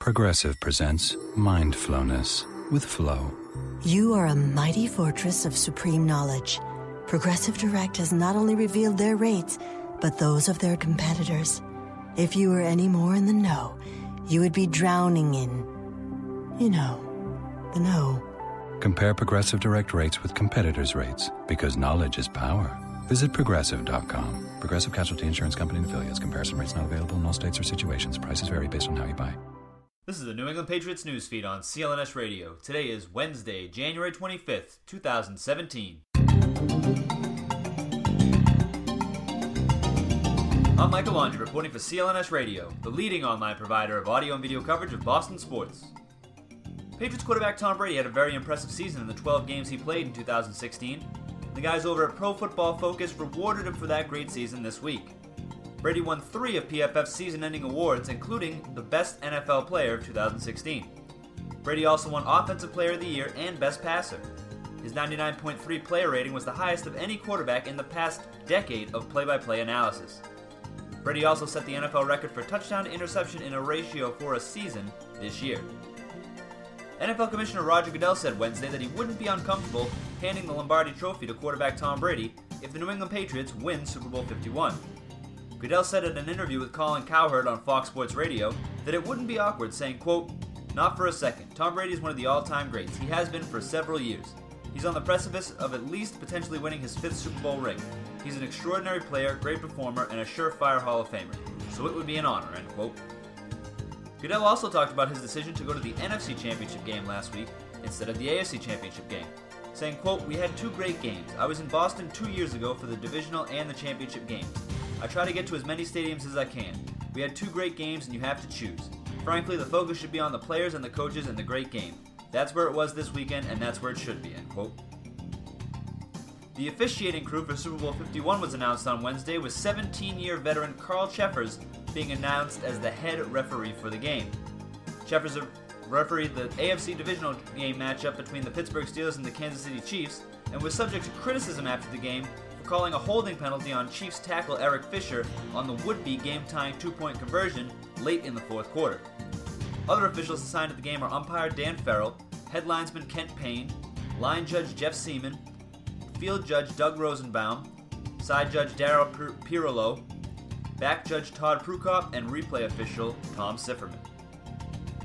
Progressive presents Mindfulness with Flow. You are a mighty fortress of supreme knowledge. Progressive Direct has not only revealed their rates, but those of their competitors. If you were any more in the know, you would be drowning in, you know, the know. Compare Progressive Direct rates with competitors' rates because knowledge is power. Visit progressive.com. Progressive Casualty Insurance Company and affiliates. Comparison rates not available in all states or situations. Prices vary based on how you buy. This is the New England Patriots news feed on CLNS Radio. Today is Wednesday, January 25th, 2017. I'm Michael Laundry reporting for CLNS Radio, the leading online provider of audio and video coverage of Boston sports. Patriots quarterback Tom Brady had a very impressive season in the 12 games he played in 2016. The guys over at Pro Football Focus rewarded him for that great season this week. Brady won three of PFF's season ending awards, including the Best NFL Player of 2016. Brady also won Offensive Player of the Year and Best Passer. His 99.3 player rating was the highest of any quarterback in the past decade of play by play analysis. Brady also set the NFL record for touchdown to interception in a ratio for a season this year. NFL Commissioner Roger Goodell said Wednesday that he wouldn't be uncomfortable handing the Lombardi Trophy to quarterback Tom Brady if the New England Patriots win Super Bowl 51. Goodell said in an interview with Colin Cowherd on Fox Sports Radio that it wouldn't be awkward, saying, quote, Not for a second. Tom Brady is one of the all-time greats. He has been for several years. He's on the precipice of at least potentially winning his fifth Super Bowl ring. He's an extraordinary player, great performer, and a surefire Hall of Famer. So it would be an honor, end quote. Goodell also talked about his decision to go to the NFC Championship game last week instead of the AFC Championship game, saying, quote, We had two great games. I was in Boston two years ago for the divisional and the championship games. I try to get to as many stadiums as I can. We had two great games and you have to choose. Frankly, the focus should be on the players and the coaches and the great game. That's where it was this weekend and that's where it should be, end quote. The officiating crew for Super Bowl 51 was announced on Wednesday with 17-year veteran Carl Cheffers being announced as the head referee for the game. Cheffers refereed the AFC divisional game matchup between the Pittsburgh Steelers and the Kansas City Chiefs and was subject to criticism after the game calling a holding penalty on Chiefs tackle Eric Fisher on the would-be game-tying two-point conversion late in the fourth quarter. Other officials assigned to the game are umpire Dan Ferrell, head linesman Kent Payne, line judge Jeff Seeman, field judge Doug Rosenbaum, side judge Dyrol Prioleau, back judge Todd Prukop, and replay official Tom Sifferman.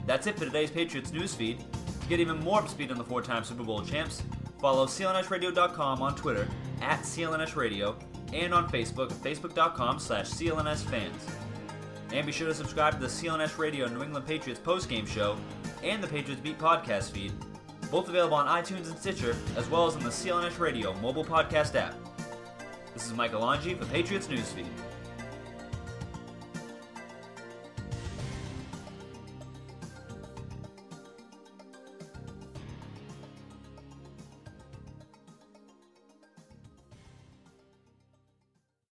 That's it for today's Patriots newsfeed. To get even more up speed on the four-time Super Bowl champs, follow clnsradio.com on Twitter, at clnsradio, and on Facebook at facebook.com slash clnsfans. And be sure to subscribe to the CLNS Radio New England Patriots postgame show and the Patriots Beat podcast feed, both available on iTunes and Stitcher, as well as on the CLNS Radio mobile podcast app. This is Michael Angi for Patriots Newsfeed.